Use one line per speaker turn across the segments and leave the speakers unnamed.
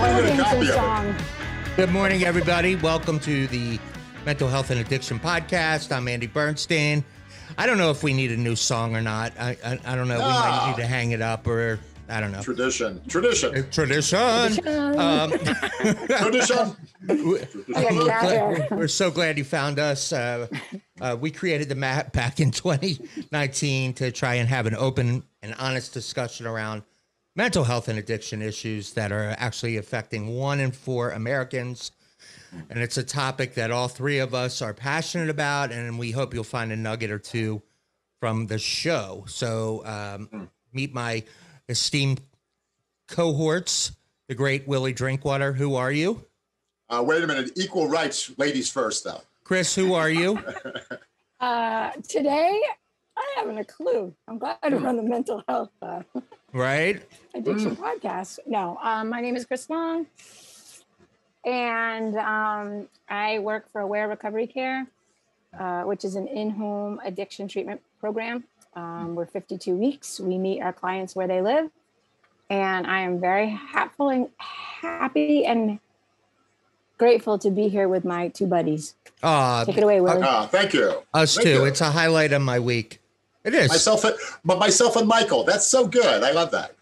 I'll get a copy
Danger
of it.
song.
Good morning, everybody. Welcome to the Mental Health and Addiction Podcast. I'm Andy Bernstein. I don't know if we need a new song or not. I I, I don't know. We might need to hang it up or I don't know.
Tradition. Tradition.
Tradition. Um,
Tradition.
I gotta get out of here.
we're so glad you found us. Uh, uh, we created the map back in 2019 to try and have an open and honest discussion around mental health and addiction issues that are actually affecting one in four Americans. And it's a topic that all three of us are passionate about, and we hope you'll find a nugget or two from the show. So, um, meet my esteemed cohorts, the great Willie Drinkwater. Who are you?
Uh, wait a minute. Equal rights, ladies first, though.
Kris, who are you?
Uh, today, I haven't a clue. I'm glad we're on the mental health uh,
right?
addiction podcast. No, um, my name is Kris Long, and um, I work for Aware Recovery Care, uh, which is an in-home addiction treatment program. Um, we're 52 weeks. We meet our clients where they live, and I am very happy and happy and grateful to be here with my two buddies.
Uh,
Take it away, Willie.
Uh, thank you.
us
Thank
too.
you.
It's a highlight of my week. It is.
Myself, but myself and Michael. That's so good. I love that.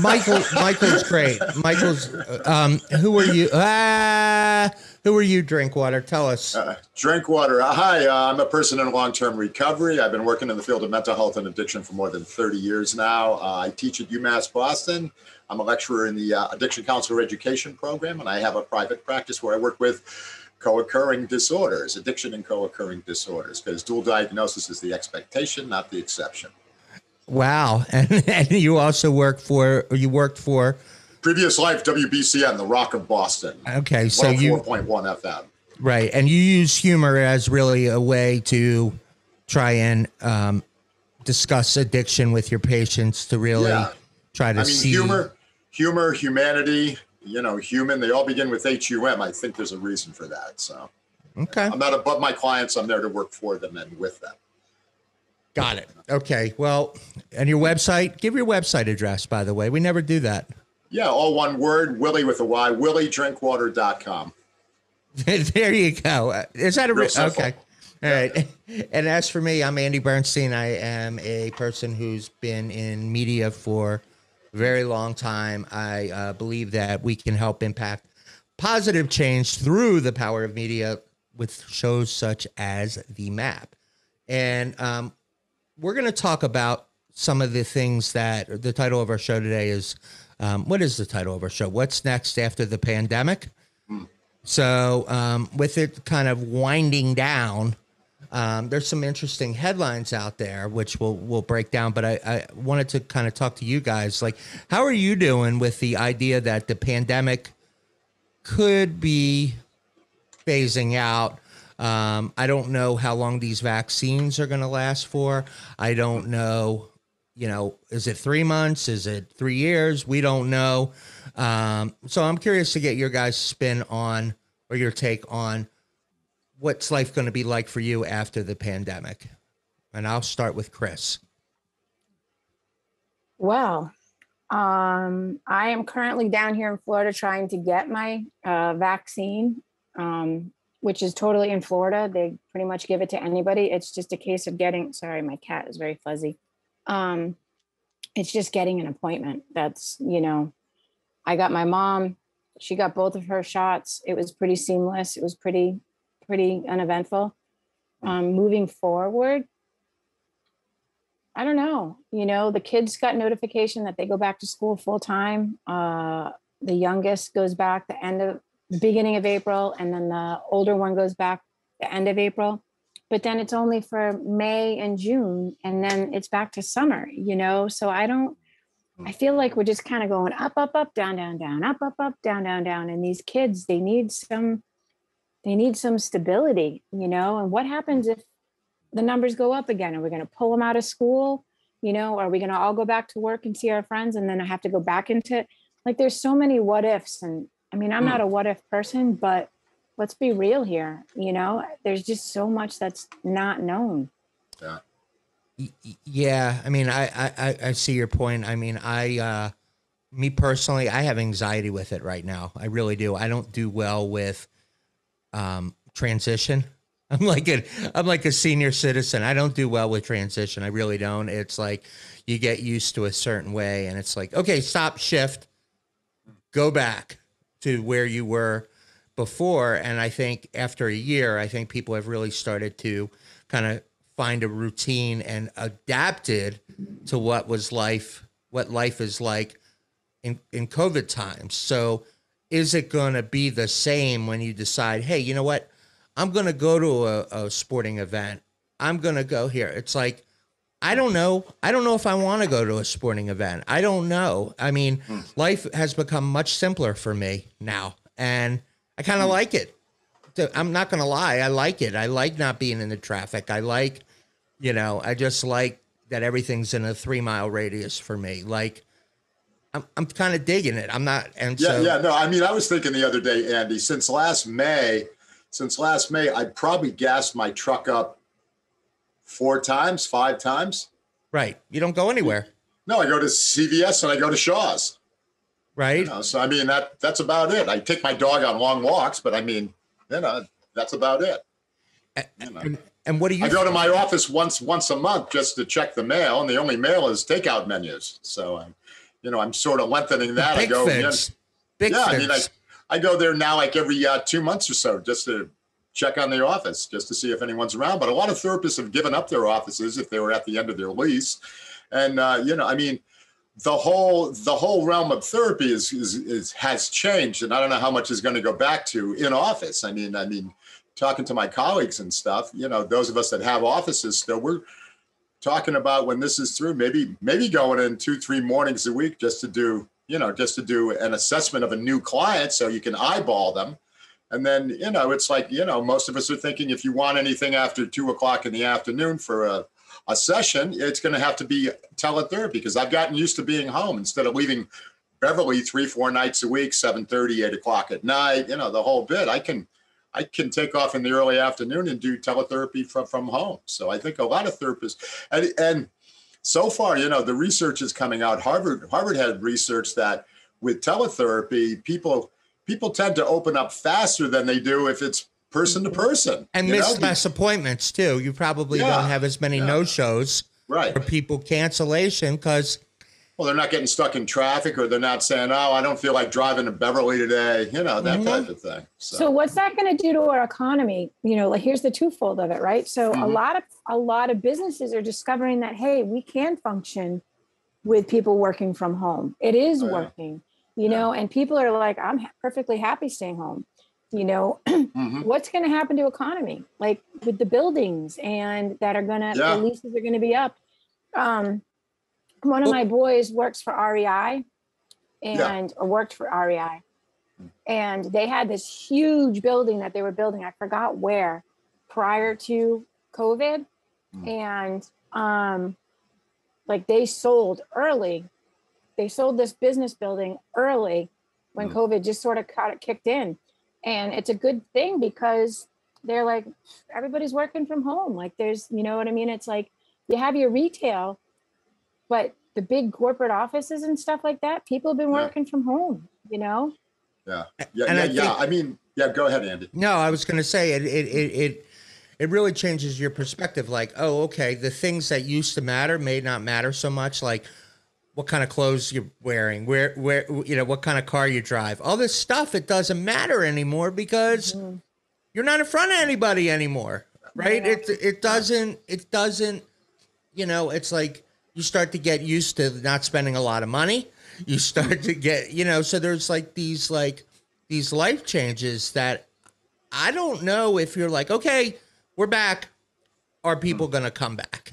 Michael. Michael's great. Michael's. uh, Um, who are you? Ah, who are you? Drinkwater. Tell us.
Uh, drink water. Uh, hi, uh, I'm a person in long-term recovery. I've been working in the field of mental health and addiction for more than 30 years now. Uh, I teach at UMass Boston. I'm a lecturer in the uh, Addiction Counselor Education Program, and I have a private practice where I work with co-occurring disorders, addiction and co-occurring disorders, because dual diagnosis is the expectation, not the exception.
Wow. And, and you also work for. You worked for.
Previous life, WBCN, the Rock of Boston.
Okay, so you
104.1 FM.
right, and you use humor as really a way to try and um, discuss addiction with your patients to really
Yeah.
try to
I mean,
see
humor, humor, humanity, you know, human, they all begin with H U M. I think there's a reason for that. So
Okay.
I'm not above my clients. I'm there to work for them and with them.
Got it. Okay. Well, and your website, give your website address, by the way. We never do that.
Yeah, all one word, Willie with a Y, williedrinkwater.com.
there you go. Uh, is that a
Real
re- okay? All right. And as for me, I'm Andy Bernstein. I am a person who's been in media for very long time. I uh, believe that we can help impact positive change through the power of media with shows such as The Map. And um, we're going to talk about some of the things that the title of our show today is. Um, what is the title of our show? What's next after the pandemic? So, um, with it kind of winding down, um, there's some interesting headlines out there, which we'll we'll break down. But I, I wanted to kind of talk to you guys. Like, how are you doing with the idea that the pandemic could be phasing out? Um, I don't know how long these vaccines are going to last for. I don't know. You know, is it three months? Is it three years? We don't know. Um, so I'm curious to get your guys' spin on or your take on what's life going to be like for you after the pandemic. And I'll start with Kris.
Well, um, I am currently down here in Florida trying to get my uh, vaccine, um, which is totally in Florida. They pretty much give it to anybody. It's just a case of getting. Sorry, my cat is very fuzzy. Um, it's just getting an appointment. That's you know, I got my mom. She got both of her shots. It was pretty seamless. It was pretty, pretty uneventful. Um, moving forward, I don't know. You know, the kids got notification that they go back to school full time. Uh, the youngest goes back the end of the beginning of April, and then the older one goes back the end of April. But then it's only for May and June, and then it's back to summer. You know, so I don't. I feel like we're just kind of going up, up, up, down, down, down, up, up, up, down, down, down. And these kids, they need some, they need some stability. You know, and what happens if the numbers go up again? Are we going to pull them out of school? You know, are we going to all go back to work and see our friends and then I have to go back into it? like there's so many what ifs. And I mean, I'm not a what if person, but let's be real here. You know, there's just so much that's not known.
Y- y- Yeah, I mean, I, I I- I see your point. I mean, I uh, me personally, I have anxiety with it right now. I really do. I don't do well with um, transition. I'm like a I'm like a senior citizen. I don't do well with transition. I really don't. It's like you get used to a certain way, and it's like okay, stop, shift, go back to where you were before. And I think after a year, I think people have really started to kind of find a routine and adapted to what was life, what life is like in, in COVID times. So is it going to be the same when you decide, hey, you know what? I'm going to go to a, a sporting event. I'm going to go here. It's like, I don't know. I don't know if I want to go to a sporting event. I don't know. I mean,
Hmm.
life has become much simpler for me now, and I kind of like it. I'm not going to lie. I like it. I like not being in the traffic. I like, you know, I just like that everything's in a three mile radius for me. Like, I'm, I'm kind of digging it. I'm not, and
Yeah,
so
yeah. No, I mean, I was thinking the other day, Andy, since last May, since last May, I probably gassed my truck up four times, five times.
right. You don't go anywhere,
No, I go to CVS and I go to Shaw's.
right?
You know, so I mean that that's about it. I take my dog on long walks, but I mean, you know, that's about it. You know.
And, and what do you?
I go to my office once once a month just to check the mail, and the only mail is takeout menus. So I'm, you know, I'm sort of lengthening that. I go, yeah.
Big
yeah, I mean, I. I go there now like every uh, two months or so just to check on the office, just to see if anyone's around. But a lot of therapists have given up their offices if they were at the end of their lease, and uh, you know, I mean, the whole the whole realm of therapy is, is is has changed, and I don't know how much is going to go back to in office. I mean, I mean, talking to my colleagues and stuff, you know, those of us that have offices still, we're talking about when this is through, maybe maybe going in two three mornings a week just to do you know just to do an assessment of a new client so you can eyeball them. And then you know it's like you know most of us are thinking if you want anything after two o'clock in the afternoon for a, a session it's going to have to be teletherapy because i've gotten used to being home instead of leaving beverly three four nights a week 7 30, 8 o'clock at night you know the whole bit. I can I can take off in the early afternoon and do teletherapy from, from home. So I think a lot of therapists and and so far, you know, the research is coming out. Harvard Harvard had research that with teletherapy, people people tend to open up faster than they do if it's person to person.
and
you know?
miss less appointments too. You probably
Yeah,
don't have as many
yeah.
no shows
right.
or people cancellation because
Well, they're not getting stuck in traffic, or they're not saying, "Oh, I don't feel like driving to Beverly today." You know that
Mhm.
type of thing. So,
So what's that going to do to our economy? You know, like here's the twofold of it, right? So a
Mhm.
lot of a lot of businesses are discovering that hey, we can function with people working from home. It is
Oh, yeah.
working, you know, and people are like, I'm ha- perfectly happy staying home. You know,
Mhm.
what's going to happen to economy like with the buildings and that are going to
Yeah.
the leases are going to be up um one of my boys works for REI and or worked for REI and they had this huge building that they were building i forgot where prior to covid.
Mm.
and um like they sold early. They sold this business building early when
Mm.
covid just sort of got it kicked in. And it's a good thing because they're like everybody's working from home. Like there's you know what i mean? It's like you have your retail but the big corporate offices and stuff like that people have been
Yeah.
working from home you know
yeah,
And
yeah,
I
yeah. I mean, yeah. Go ahead, Andy.
no, I was going to say it, it, it, it, it really changes your perspective. Like, oh, okay, the things that used to matter may not matter so much. Like, what kind of clothes you're wearing, where, where, you know, what kind of car you drive, all this stuff. It doesn't matter anymore because
Mhm.
you're not in front of anybody anymore, right?
Yeah.
It, it doesn't, it doesn't, you know, it's like you start to get used to not spending a lot of money. You start to get, you know, so there's like these, like these life changes that I don't know if you're like, okay, we're back. Are people going to come back?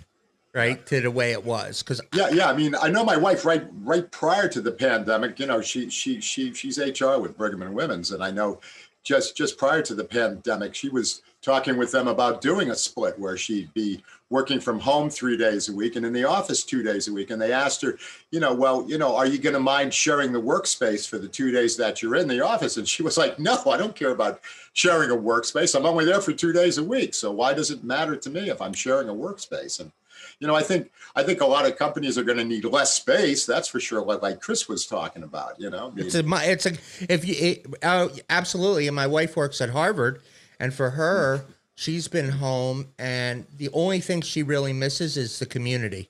Right to the way it was. Cause
Yeah, yeah. I mean, I know my wife right right prior to the pandemic. You know, she she she she's HR with Brigham and Women's, and I know just just prior to the pandemic, she was talking with them about doing a split where she'd be working from home three days a week and in the office two days a week. And they asked her, you know, well, you know, are you going to mind sharing the workspace for the two days that you're in the office? And she was like, no, I don't care about sharing a workspace. I'm only there for two days a week, so why does it matter to me if I'm sharing a workspace? And you know, I think I think a lot of companies are going to need less space. That's for sure. Like like Kris was talking about. You know,
It's a my it's a if you it, uh, absolutely. And my wife works at Harvard, and for her, she's been home, and the only thing she really misses is the community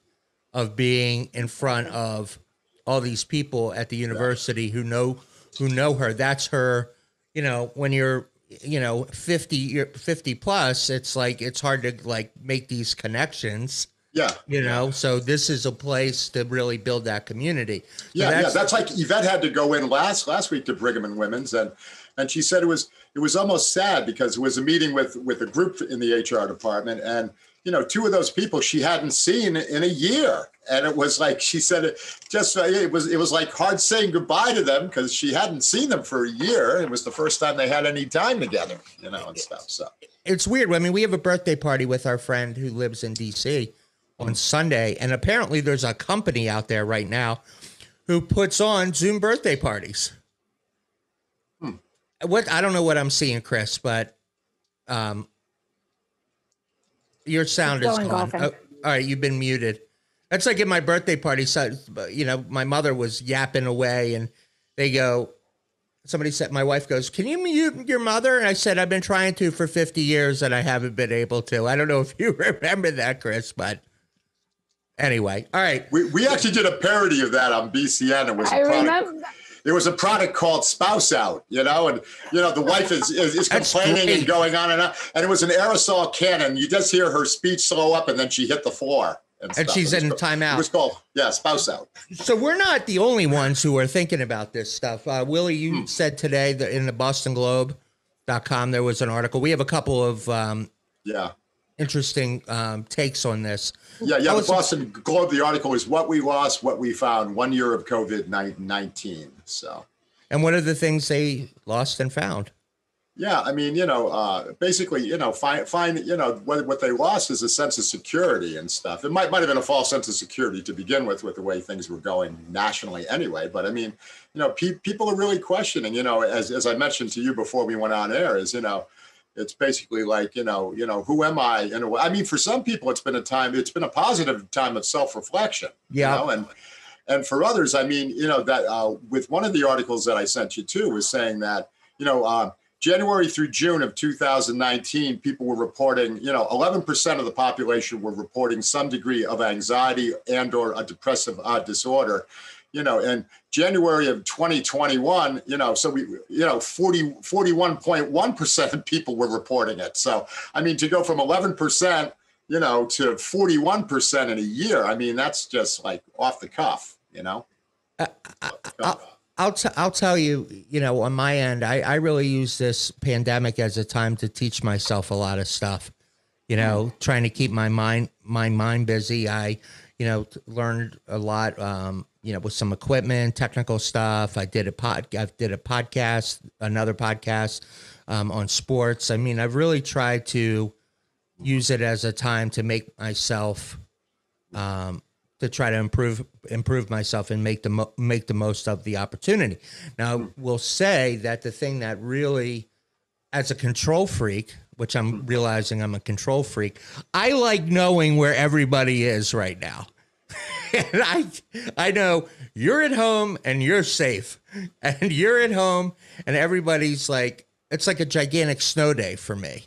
of being in front of all these people at the university who know who know her. That's her. You know, when you're you know 50 you're 50 plus it's like it's hard to like make these connections
yeah,
you know so this is a place to really build that community So
yeah, yeah. That's like Yvette had to go in last last week to Brigham and Women's, and and she said it was it was almost sad because it was a meeting with with a group in the HR department, and you know, two of those people she hadn't seen in a year, and it was like she said it just uh, it was it was like hard saying goodbye to them because she hadn't seen them for a year. It was the first time they had any time together, you know, and stuff. So
it's weird. I mean, we have a birthday party with our friend who lives in DC on Sunday, and apparently there's a company out there right now who puts on Zoom birthday parties. What I don't know what I'm seeing, Kris, but um, your sound is gone. Oh, all right, you've been muted. That's like at my birthday party. So, you know, my mother was yapping away, and they go, somebody said, my wife goes, Can you mute your mother? And I said, I've been trying to for 50 years and I haven't been able to. I don't know if you remember that, Kris, but anyway. All right.
we, we actually did a parody of that on BCN. It was a
I
product,
remember.
There was a product called Spouse Out, you know, and you know the wife is is, is complaining and going on and on, and it was an aerosol cannon. You just hear her speech slow up, and then she hit the floor. And,
And she's in timeout.
It was called yeah, Spouse Out.
So we're not the only ones who are thinking about this stuff. Uh, Willie, you said today that in the Boston Globe.com there was an article. We have a couple of um,
Yeah.
Interesting um, takes on this.
Yeah, yeah. The Boston Globe, the article is what we lost, what we found, one year of COVID 19. So,
And what are the things they lost and found?
yeah, I mean, you know, uh, basically, you know, find, find, you know, what, what they lost is a sense of security and stuff. It might, might have been a false sense of security to begin with, with the way things were going nationally anyway. But I mean, you know, pe- people are really questioning, you know, as, as I mentioned to you before we went on air, is, you know, it's basically like, you know, you know, who am I? In a way, I mean, for some people, it's been a time, it's been a positive time of self-reflection.
Yeah.
You know, and and for others, I mean, you know, that uh, with one of the articles that I sent you too was saying that, you know, uh, January through June of 2019, people were reporting, you know, 11% of the population were reporting some degree of anxiety and or a depressive uh, disorder. You know, in January of 2021, you know, so we, you know, 40, 41.1% of people were reporting it. So, I mean, to go from 11%, you know, to 41% in a year, I mean, that's just like off the cuff, you know? Uh, uh, uh, off the.
I'll t- I'll tell you, you know, on my end, I, I really use this pandemic as a time to teach myself a lot of stuff. You know, mm. trying to keep my mind my mind busy. I, you know, learned a lot. Um, you know, with some equipment, technical stuff. I did a pod. I did a podcast, another podcast um, on sports. I mean, I've really tried to use it as a time to make myself um, to try to improve improve myself and make the mo- make the most of the opportunity. Now, we'll say that the thing that really, as a control freak, which I'm realizing I'm a control freak, I like knowing where everybody is right now. and I I know you're at home and you're safe, and you're at home and everybody's like it's like a gigantic snow day for me.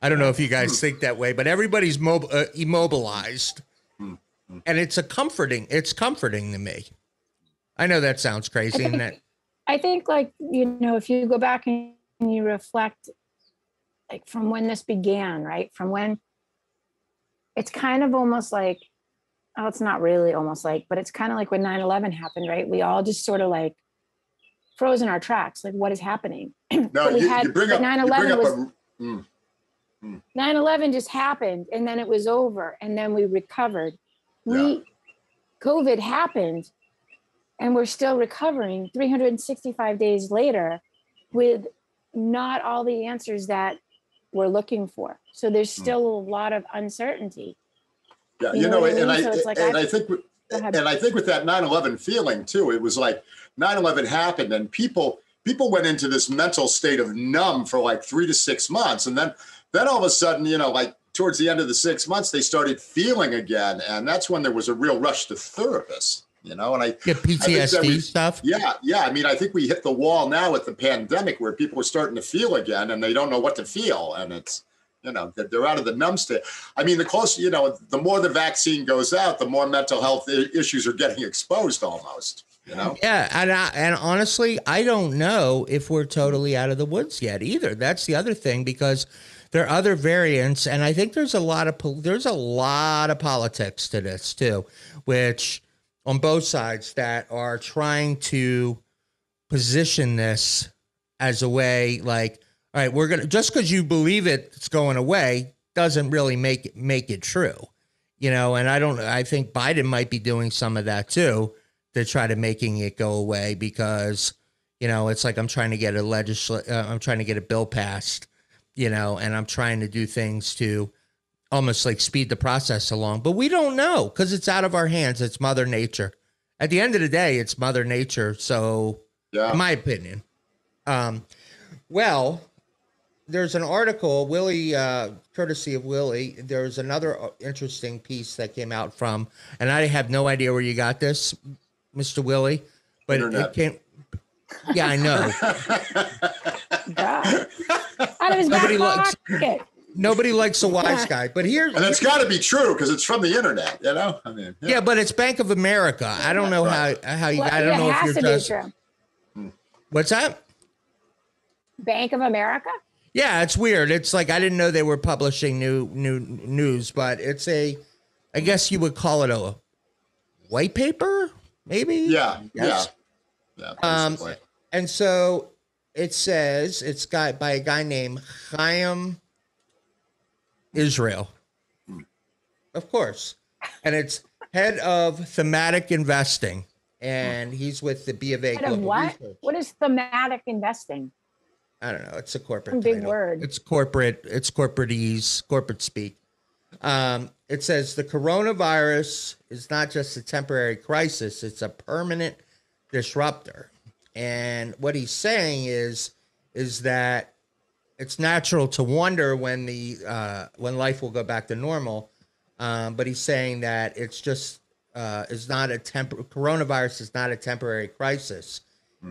I don't know if you guys hmm. think that way, but everybody's mob- uh, immobilized, hmm, hmm. and it's a comforting. It's comforting to me. I know that sounds crazy, and that
I think like, you know, if you go back and you reflect like from when this began, right? From when it's kind of almost like, oh, it's not really almost like, but it's kind of like when 9-11 happened, right? We all just sort of like froze in our tracks. Like what is happening?
No, you,
had-
you bring
but
up,
9/11 was-
a, mm,
9-11 just happened and then it was over and then we recovered we covid happened and we're still recovering 365 days later with not all the answers that we're looking for so there's
Hmm.
still a lot of uncertainty
yeah,
You
you
know
know,
what I
and? I,
So it's like
and
I-
I think, with- and I think with that 9/11 feeling too, it was like 9/11 happened, and people people went into this mental state of numb for like three to six months, and then then all of a sudden, you know, like towards the end of the six months, they started feeling again. And that's when there was a real rush to therapists, you know, and I,
Get
that
PTSD
we-
stuff.
yeah, yeah. I mean, I think we hit the wall now with the pandemic where people are starting to feel again and they don't know what to feel. And it's, you know, they're, they're out of the numb. I mean, the closer, you know, the more the vaccine goes out, the more mental health issues are getting exposed almost, you know?
Yeah, and I, and honestly, I don't know if we're totally out of the woods yet either. That's the other thing because there are other variants, and I think there's a lot of there's a lot of politics to this too, which on both sides that are trying to position this as a way like, all right, we're gonna just because you believe it, it's going away doesn't really make it make it true, you know. And I don't. I think Biden might be doing some of that too to try to making it go away because you know it's like I'm trying to get a legisl uh, I'm trying to get a bill passed, you know, and I'm trying to do things to almost like speed the process along, but we don't know because it's out of our hands. It's Mother Nature. At the end of the day, it's Mother Nature. So,
Yeah.
in my opinion, um, well, there's an article, Willie, uh, courtesy of Willie. There's another uh, interesting piece that came out from, and I have no idea where you got this, Mr. Willie, but
Internet.
it came. Yeah, I know.
God. Out of his back
Nobody likes-
pocket.
Nobody likes a wise guy, but here,
And it's got to be true because it's from the internet, you know? I mean,
yeah, but it's Bank of America. I don't know how how you.
Well,
I don't
it
know if you're
to be
just.
true.
What's that?
Bank of America?
Yeah, it's weird. It's like I didn't know they were publishing new new news, but it's a, I guess you would call it a white paper, maybe.
Yeah,
Yes.
yeah. Yeah.
Um. And so it says it's got by a guy named Haim Israel, of course, and it's head of thematic investing, and he's with the B of A
Head of what?
Research.
What is thematic investing?
I don't know. It's a corporate
Some big
title.
word.
It's corporate. It's corporatese, corporate speak. Um, it says the coronavirus is not just a temporary crisis; it's a permanent disruptor. And what he's saying is, is that it's natural to wonder when the uh, when life will go back to normal. Um, but he's saying that it's just uh, is not a temp. Coronavirus is not a temporary crisis,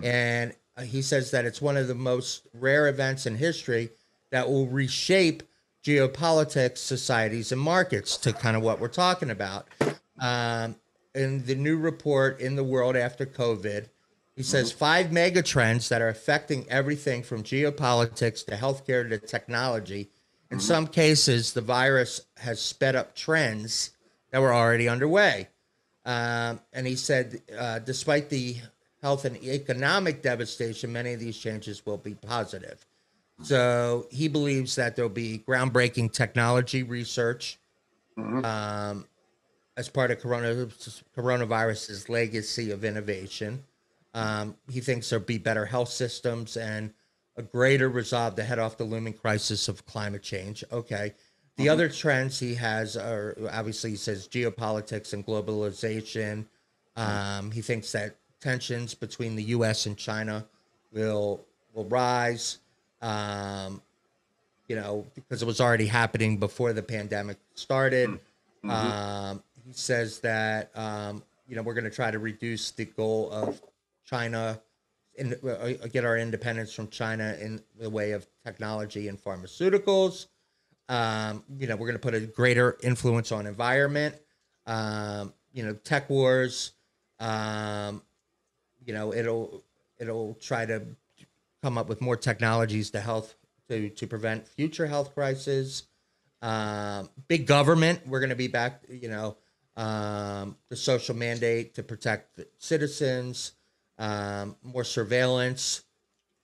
and uh, he says that it's one of the most rare events in history that will reshape geopolitics, societies, and markets to kind of what we're talking about. Um, in the new report in the world after COVID, he says five mega trends that are affecting everything from geopolitics to healthcare to technology. In some cases, the virus has sped up trends that were already underway. Um, and he said, uh, despite the health and economic devastation, many of these changes will be positive. So he believes that there'll be groundbreaking technology research um, as part of corona, coronavirus's legacy of innovation. Um, he thinks there'll be better health systems and a greater resolve to head off the looming crisis of climate change. Okay. The other trends he has are obviously he says geopolitics and globalization. Um, he thinks that tensions between the U.S. and China will will rise. Um, you know, because it was already happening before the pandemic started. Um, he says that um, you know we're going to try to reduce the goal of China and uh, get our independence from China in the way of technology and pharmaceuticals. Um, you know, we're going to put a greater influence on environment. Um, you know, tech wars. Um, you know, it'll it'll try to come up with more technologies to health to to prevent future health crises. Um, big government. We're going to be back. You know, um, the social mandate to protect the citizens. Um, more surveillance,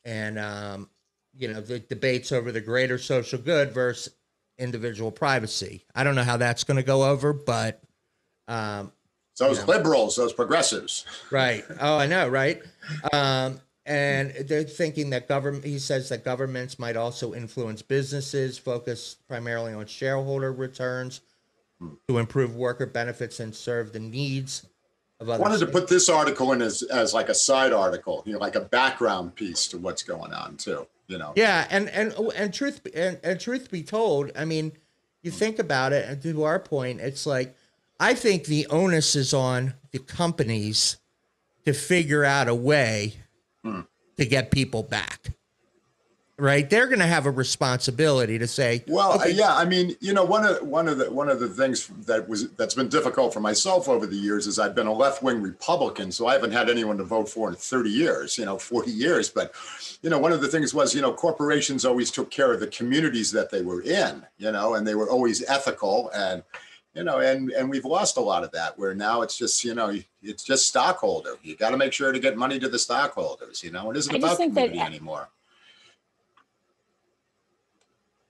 and um, you know the debates over the greater social good versus individual privacy. I don't know how that's going to go over, but um,
Those
Yeah.
liberals, those progressives.
Right. Oh, I know, right? Um, and they're thinking that government, he says that governments might also influence businesses, focus primarily on shareholder returns to improve worker benefits and serve the needs of
I
others.
wanted to put this article in as, as like a side article, you know, like a background piece to what's going on too, you know.
Yeah, and and and truth and, and truth be told, I mean, you think about it, and to our point, it's like I think the onus is on the companies to figure out a way to get people back. Right? They're going to have a responsibility to say,
Well,
okay,
uh, yeah, I mean, you know, one of one of the one of the things that was that's been difficult for myself over the years is I've been a left wing Republican, so I haven't had anyone to vote for in 30 years, you know, 40 years. But you know, one of the things was, you know, corporations always took care of the communities that they were in, you know, and they were always ethical and you know, and and we've lost a lot of that. Where now it's just, you know, it's just stockholder. You got to make sure to get money to the stockholders. You know, it isn't
I
about
think that-
community anymore.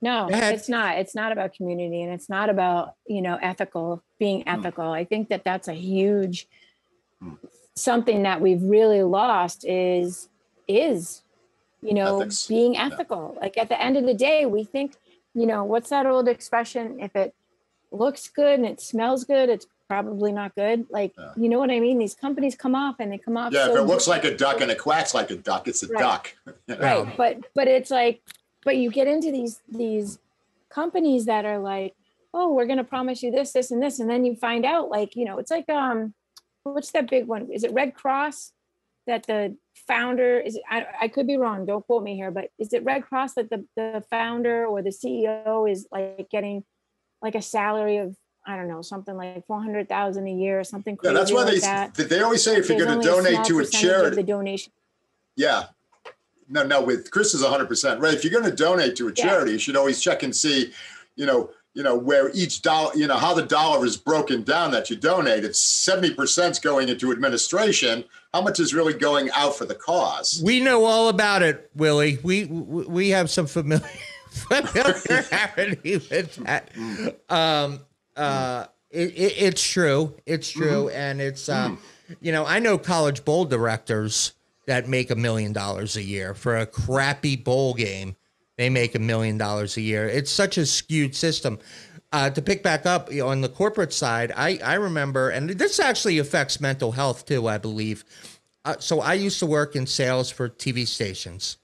No, it's not. It's not about community and it's not about, you know, ethical, being ethical. I think that that's a huge
Hmm.
something that we've really lost is is you know,
Ethics.
being ethical. Like at the end of the day, we think, you know, what's that old expression? If it looks good and it smells good, it's probably not good. Like,
Yeah.
you know what I mean? These companies come off and they come off
Yeah,
so
if it looks like a duck and it quacks like a duck, it's a
Right.
duck.
right but but it's like but you get into these these companies that are like oh we're going to promise you this this and this and then you find out like you know it's like um what's that big one is it red cross that the founder is I, I could be wrong don't quote me here but is it red cross that the the founder or the ceo is like getting like a salary of i don't know something like 400000 a year or something
Yeah, that's why
like
they
that
they always say if you're going to donate to a charity,
the donation
yeah. No, no, with Kris is 100% right. If you're going to donate to a
Yeah.
charity, you should always check and see, you know, you know where each dollar, you know, how the dollar is broken down that you donate. It's 70% is going into administration. How much is really going out for the cause?
we know all about it, Willie. We we we have some familiar familiarity with that. Um, uh, it, it, it's true. It's true, and it's uh, you know I know college bowl directors that make a million dollars a year for a crappy bowl game. They make a million dollars a year. It's such a skewed system. Uh, to pick back up you know, on the corporate side, I, I remember, and this actually affects mental health too, I believe. Uh, so I used to work in sales for TV stations,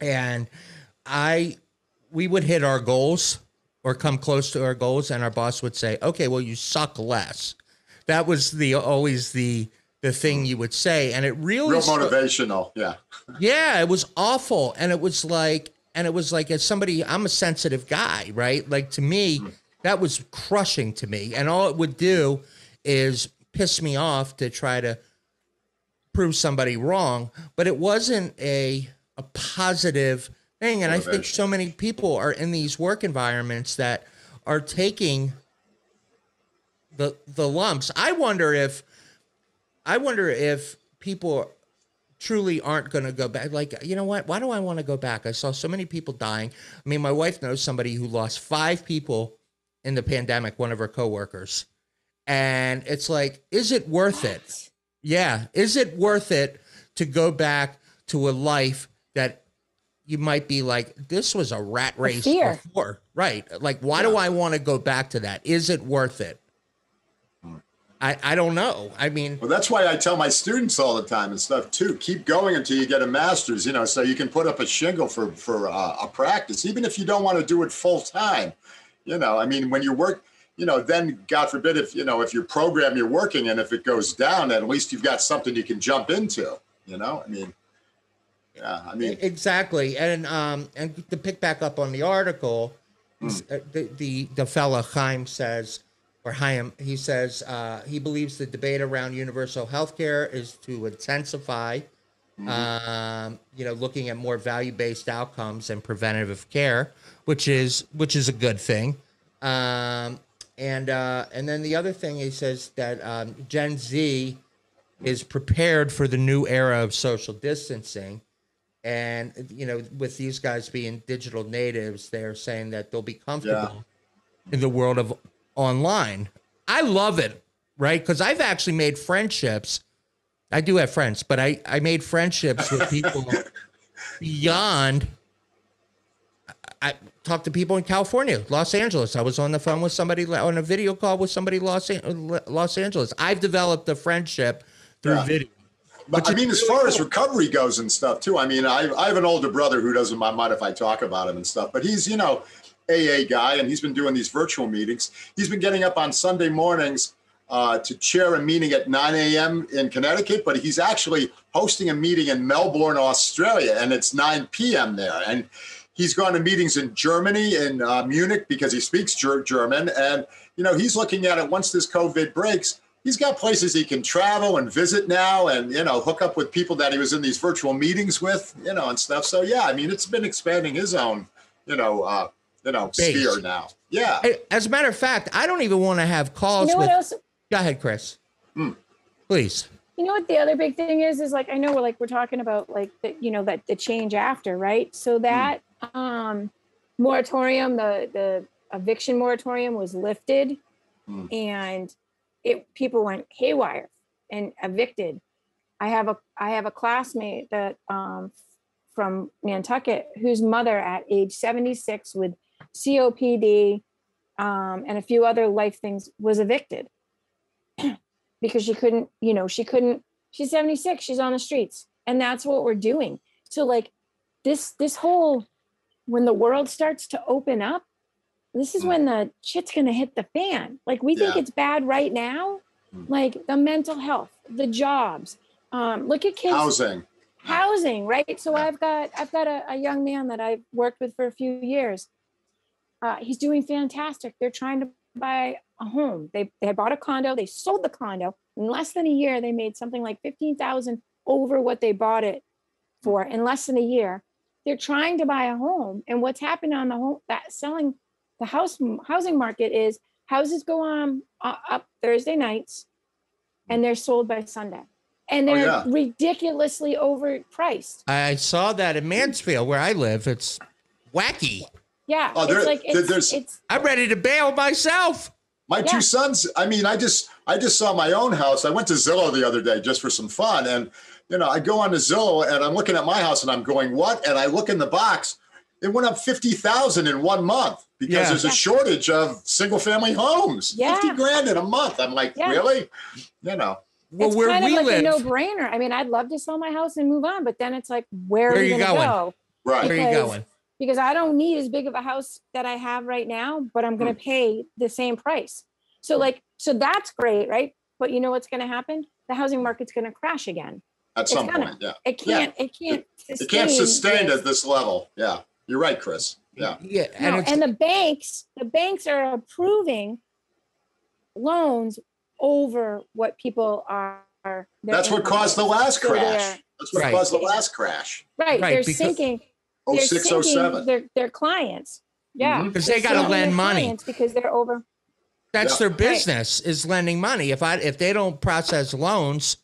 and I we would hit our goals or come close to our goals, and our boss would say, "Okay, well, you suck less." That was the always the the thing you would say, and it really
Real motivational. Yeah.
yeah, it was awful. And it was like, and it was like, as somebody, I'm a sensitive guy, right? Like to me, mm-hmm. that was crushing to me. And all it would do is piss me off to try to prove somebody wrong. But it wasn't a, a positive thing. And I think so many people are in these work environments that are taking the the lumps. I wonder if I wonder if people truly aren't going to go back. Like, you know what? Why do I want to go back? I saw so many people dying. I mean, my wife knows somebody who lost five people in the pandemic, one of her coworkers. And it's like, is it worth it? Yeah. Is it worth it to go back to a life that you might be like, this was a rat race
fear.
before? Right. Like, why do I want to go back to that? Is it worth it? I, I don't know. I mean,
Well, that's why I tell my students all the time and stuff too. Keep going until you get a master's, you know, so you can put up a shingle for for uh, a practice, even if you don't want to do it full time. You know, I mean, when you work, you know, then God forbid if you know if your program you're working and if it goes down, at least you've got something you can jump into. You know, I mean, yeah, I mean,
Exactly, and um, and to pick back up on the article, uh, the the the fella Haim says, or Haim, he says uh, he believes the debate around universal health care is to intensify, um, you know, looking at more value based outcomes and preventative care, which is which is a good thing. Um, and uh, and then the other thing he says that um, Gen Z is prepared for the new era of social distancing and you know with these guys being digital natives they're saying that they'll be comfortable in the world of online i love it right because i've actually made friendships i do have friends but i i made friendships with people beyond I talked to people in California, Los Angeles. I was on the phone with somebody on a video call with somebody Los Los Angeles. I've developed a friendship through
Yeah.
video.
But I mean, as far as recovery goes and stuff too, I mean, I, I have an older brother who doesn't mind if I talk about him and stuff, but he's, you know, AA guy, and he's been doing these virtual meetings. He's been getting up on Sunday mornings uh, to chair a meeting at 9 a.m. in Connecticut, but he's actually hosting a meeting in Melbourne, Australia, and it's 9 p.m. there. And he's gone to meetings in Germany, in uh, Munich, because he speaks ger- German. And, you know, he's looking at it once this COVID breaks. He's got places he can travel and visit now and, you know, hook up with people that he was in these virtual meetings with, you know, and stuff. So, yeah, I mean, it's been expanding his own, you know, uh, you know,
Base.
sphere now. Yeah.
As a matter of fact, I don't even want to have
You
calls
know
with.
what else?
Go ahead, Kris.
Hmm.
Please.
You know what the other big thing is? Is like I know we're like we're talking about like the you know that the change after right. So that um moratorium, the the eviction moratorium was lifted,
Hmm.
and it people went haywire and evicted. I have a I have a classmate that um from Nantucket whose mother at age 76 with COPD um, and a few other life things was evicted because she couldn't, you know, she couldn't, she's 76, she's on the streets. And that's what we're doing. So like this, this whole, when the world starts to open up, this is
Mm.
when the shit's gonna hit the fan. Like we think
Yeah.
it's bad right now,
Mm.
like the mental health, the jobs. Um, look at kids
Housing.
housing right so
Yeah.
i've got i've got a, a young man that i've worked with for a few years uh, he's doing fantastic they're trying to buy a home they, they bought a condo they sold the condo in less than a year they made something like 15000 over what they bought it for in less than a year they're trying to buy a home and what's happened on the home that selling the house housing market is houses go on uh, up thursday nights and they're sold by sunday and
Oh,
they're
yeah.
ridiculously overpriced
I saw that in Mansfield, where I live. It's wacky.
Yeah,
Oh, there-
it's like it's,
there's-
it's
I'm ready to bail myself.
My
Yeah.
two sons, I mean, I just I just saw my own house. I went to Zillow the other day just for some fun. And you know, I go on to Zillow and I'm looking at my house and I'm going, what? And I look in the box, it went up fifty thousand in one month because
Yeah.
there's a shortage of single family homes.
Yeah.
50 grand in a month. I'm like,
Yeah.
really? You know.
Well,
it's
where
kind
we
of like
live,
a no-brainer. I mean, I'd love to sell my house and move on, but then it's like, where,
Where
are we
you
gonna go?
Right.
where are you
because-
going?
Because I don't need as big of a house that I have right now, but I'm
Hmm.
gonna pay the same price. So like, so that's great, right? But you know what's gonna happen? The housing market's gonna crash again.
At some
gonna-
point. Yeah.
It can't. It can't.
It can't sustain
this.
at this level. Yeah. You're right, Kris. Yeah.
Yeah, and
No,
it's,
and the banks, the banks are approving loans over what people are. their
That's what caused the last crash. That's what
Right.
caused the last crash.
Right,
Right,
they're sinking.
Oh
they're
six, oh
sinking
seven.
Their their clients. Yeah,
because
they're
they got to lend money.
clients because they're over.
That's
Yeah.
their business is lending money. If I if they don't process loans,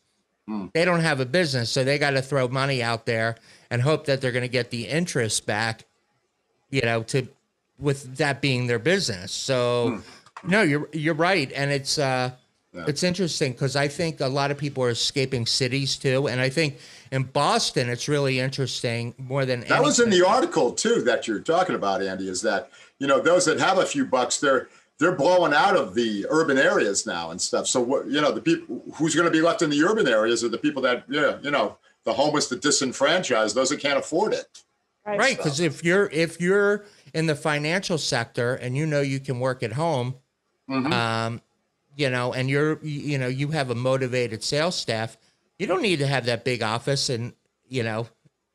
Hmm.
they don't have a business. So they got to throw money out there and hope that they're going to get the interest back. You know, to with that being their business. So no, you're you're right, and it's uh,
Hmm. Yeah.
it's interesting because I think a lot of people are escaping cities too, and I think in Boston it's really interesting more than
That was in the article too that you're talking about, Andy. Is that you know those that have a few bucks, they're they're blowing out of the urban areas now and stuff. So what you know, the people who's going to be left in the urban areas are the people that yeah, you know, the homeless, the disenfranchised, those that can't afford it.
Right because if you're if you're in the financial sector and you know you can work at home
Mhm.
um you know and you're you you know you have a motivated sales staff you don't need to have that big office and you know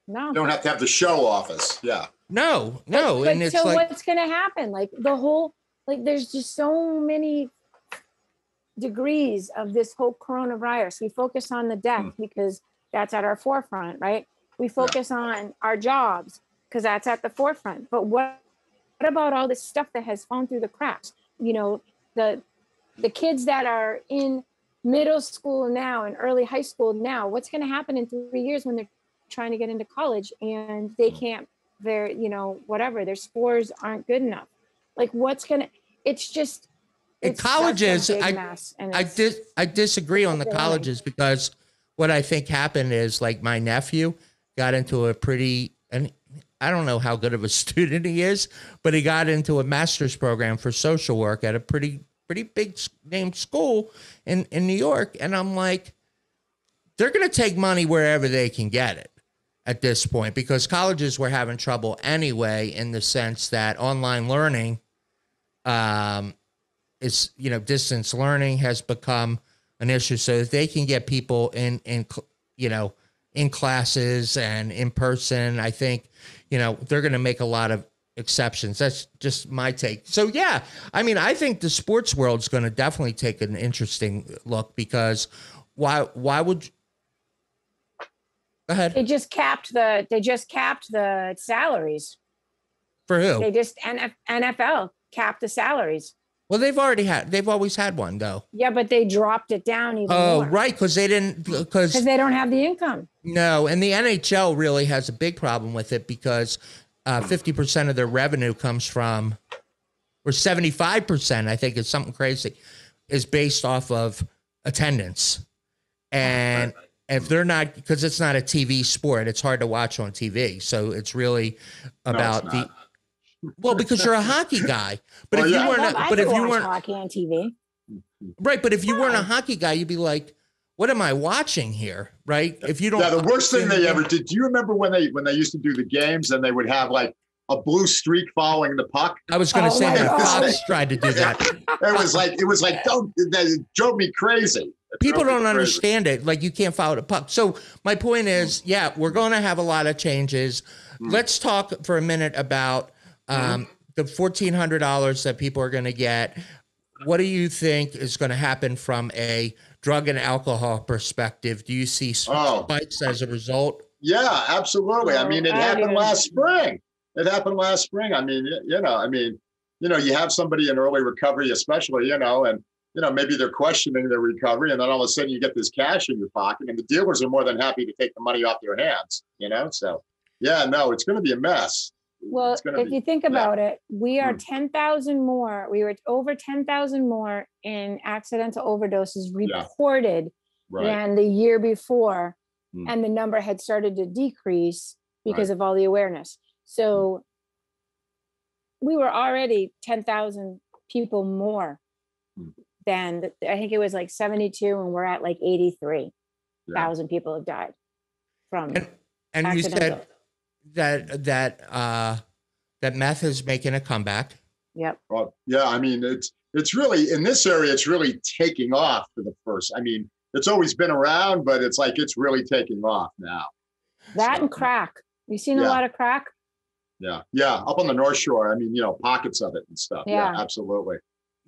No.
You don't have to have the show office. Yeah.
no no
but
and it's
so
like
what's going to happen? Like the whole, like there's just so many degrees of this whole coronavirus. We focus on the death
Hmm.
because that's at our forefront, right? We focus on our jobs because that's at the forefront. But what, what about all this stuff that has fallen through the cracks? You know, the the kids that are in middle school now and early high school now, what's going to happen in three years when they're trying to get into college and they mm. can't their you know whatever their scores aren't good enough like what's gonna it's just
In colleges, I- I dis- I disagree on the colleges because what I think happened is like my nephew got into a pretty and I don't know how good of a student he is, but he got into a master's program for social work at a pretty pretty big named school in in New York, and I'm like, they're gonna take money wherever they can get it. at this point because colleges were having trouble anyway in the sense that online learning um, is you know distance learning has become an issue so if they can get people in in you know in classes and in person i think you know they're going to make a lot of exceptions that's just my take so yeah i mean i think the sports world's going to definitely take an interesting look because why why would go ahead
They just capped the, they just capped the salaries.
for who
They just, NF NFL capped the salaries.
well they've already had they've always had one though
Yeah, but they dropped it down even
oh
more.
right because they didn't because
Because they don't have the income.
No, and the NHL really has a big problem with it because uh, 50% of their revenue comes from, or 75%, I think it's something crazy, is based off of attendance. And if they're not, because it's not a TV sport, it's hard to watch on TV. So it's really
No, it's
about the, well, because you're a hockey guy. But
Well,
if
yeah.
you weren't,
Well,
a,
I
but if you weren't,
hockey on TV.
right, but if you weren't a hockey guy, you'd be like, what am I watching here? Right. If you don't,
Yeah, the worst thing they ever did. Do you remember when they when they used to do the games and they would have like a blue streak following the puck?
I was going to
Oh
say
my
that Fox tried to do that.
It was like it was like don't that drove me crazy. It
People don't
crazy.
understand it. Like you can't follow the puck. So my point is, yeah, we're going to have a lot of changes.
Mm.
Let's talk for a minute about um, the fourteen hundred dollars that people are going to get. What do you think is going to happen from a drug and alcohol perspective? Do you see
Oh.
spikes as a result?
Yeah, absolutely. I mean, it happened last spring. It happened last spring. I mean, you know, I mean, you know, you have somebody in early recovery, especially, you know, and you know, maybe they're questioning their recovery, and then all of a sudden you get this cash in your pocket, and the dealers are more than happy to take the money off their hands. You know, so yeah, no, it's going to be a mess.
Well, if
be-
you think
yeah.
about it, we are
Hmm.
ten thousand more. We were over ten thousand more in accidental overdoses
Yeah.
reported
right,
than the year before,
Hmm.
and the number had started to decrease because of all the awareness. So we were already ten thousand people more
Hmm.
than the, I think it was like seventy-two, and we're at like eighty-three
Yeah.
people have died from
And and you
accidental.
said that that uh, that meth is making a comeback.
Yep.
Well, yeah, I mean, it's it's really in this area, it's really taking off for the first. I mean, it's always been around, but it's like it's really taking off now.
That
So,
and crack. You seen a lot of crack?
Yeah, yeah, up on the North Shore. I mean, you know, pockets of it and stuff. Yeah,
Yeah.
absolutely.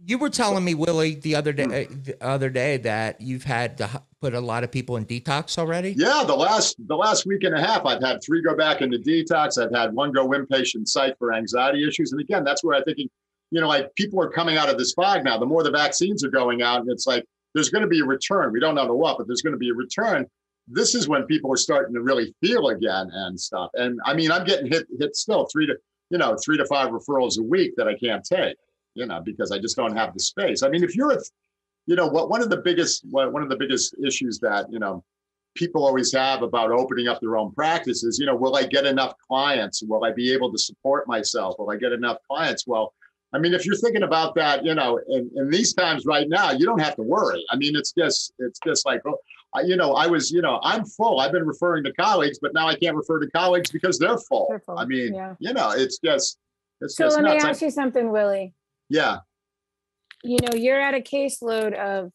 You were telling me, Willy, the other day, mm. the other day that you've had to put a lot of people in detox already.
Yeah, the last the last week and a half, I've had three go back into detox. I've had one go inpatient site for anxiety issues, and again, that's where I think, you know, like people are coming out of this fog now. The more the vaccines are going out, and it's like there's going to be a return. We don't know to what, but there's going to be a return. This is when people are starting to really feel again and stuff. And I mean, I'm getting hit hit still three to you know three to five referrals a week that I can't take, you know, because I just don't have the space. I mean, if you're a you know what one of the biggest one one of the biggest issues that you know people always have about opening up their own practices you know will i get enough clients will i be able to support myself will i get enough clients well i mean if you're thinking about that you know in, in these times right now you don't have to worry i mean it's just it's just like oh, I, you know i was you know i'm full i've been referring to colleagues but now i can't refer to colleagues because they're full,
They're full,
i mean
yeah.
you know it's just it's
So
just
let me
nuts. I-
ask you something, Willy.
Yeah
You know, you're at a caseload of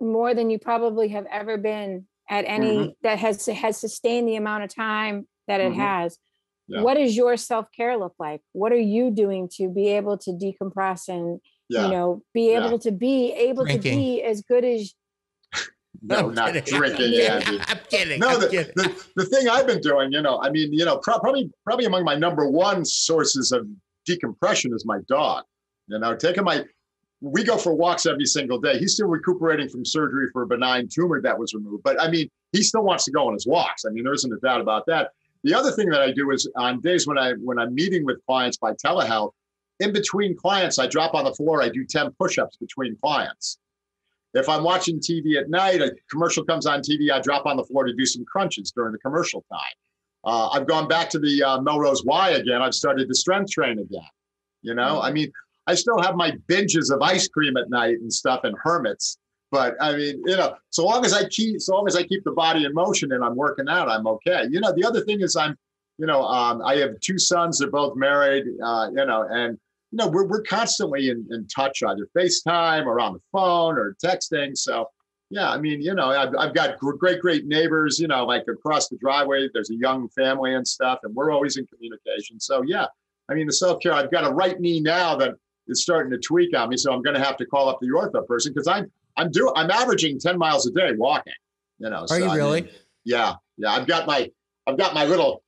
more than you probably have ever been at any
Mm-hmm.
that has has sustained the amount of time that it
Mhm.
has.
Yeah.
What does your self-care look like? What are you doing to be able to decompress and
yeah
you know be
Yeah.
able to be able
Drinking.
to be as good as
no
I'm
not
kidding.
drinking
Yeah,
Andy.
I'm kidding.
No,
I'm
the,
kidding.
the, the thing I've been doing, you know, I mean, you know, pro- probably probably among my number one sources of decompression is my dog. You know, taking my we go for walks every single day. He's still recuperating from surgery for a benign tumor that was removed, but I mean, he still wants to go on his walks. I mean, there isn't a doubt about that. The other thing that I do is on days when I when I'm meeting with clients by telehealth, in between clients, I drop on the floor. I do ten push-ups between clients. If I'm watching TV at night, a commercial comes on TV, I drop on the floor to do some crunches during the commercial time. Uh, I've gone back to the uh, Melrose Y again. I've started the strength train again. You know, I mean, I still have my binges of ice cream at night and stuff and hermits. But I mean, you know, so long as I keep, so long as I keep the body in motion and I'm working out, I'm okay. You know, the other thing is I'm, you know, um, I have two sons. They're both married. Uh, you know, and you know, we're we're constantly in, in touch, either FaceTime or on the phone or texting. So yeah, I mean, you know, I've, I've got great, great neighbors, you know, like across the driveway, there's a young family and stuff, and we're always in communication. So, yeah, I mean, the self care, I've got a right knee now that is starting to tweak on me. So I'm going to have to call up the ortho person because I'm, I'm doing, I'm averaging 10 miles a day walking, you know.
Are
so,
you
I
really?
mean, yeah. Yeah. I've got my, I've got my little,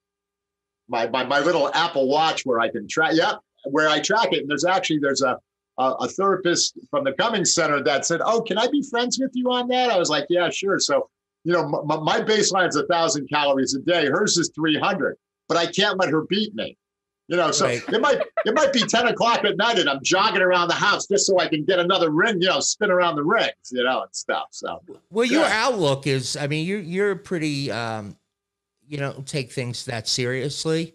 my, my, my little Apple watch where I can track, yeah, where I track it. And there's actually, there's a, a, a therapist from the Cummings Center that said, "Oh, can I be friends with you on that?" I was like, "Yeah, sure." So, you know, my, my baseline is a thousand calories a day. Hers is three hundred, but I can't let her beat me. You know, so
Right.
it might it might be ten o'clock at night, and I'm jogging around the house just so I can get another ring. You know, spin around the rings. You know, and stuff. So,
Well, your
Yeah.
outlook is, I mean, you're you're pretty, um, you know, take things that seriously.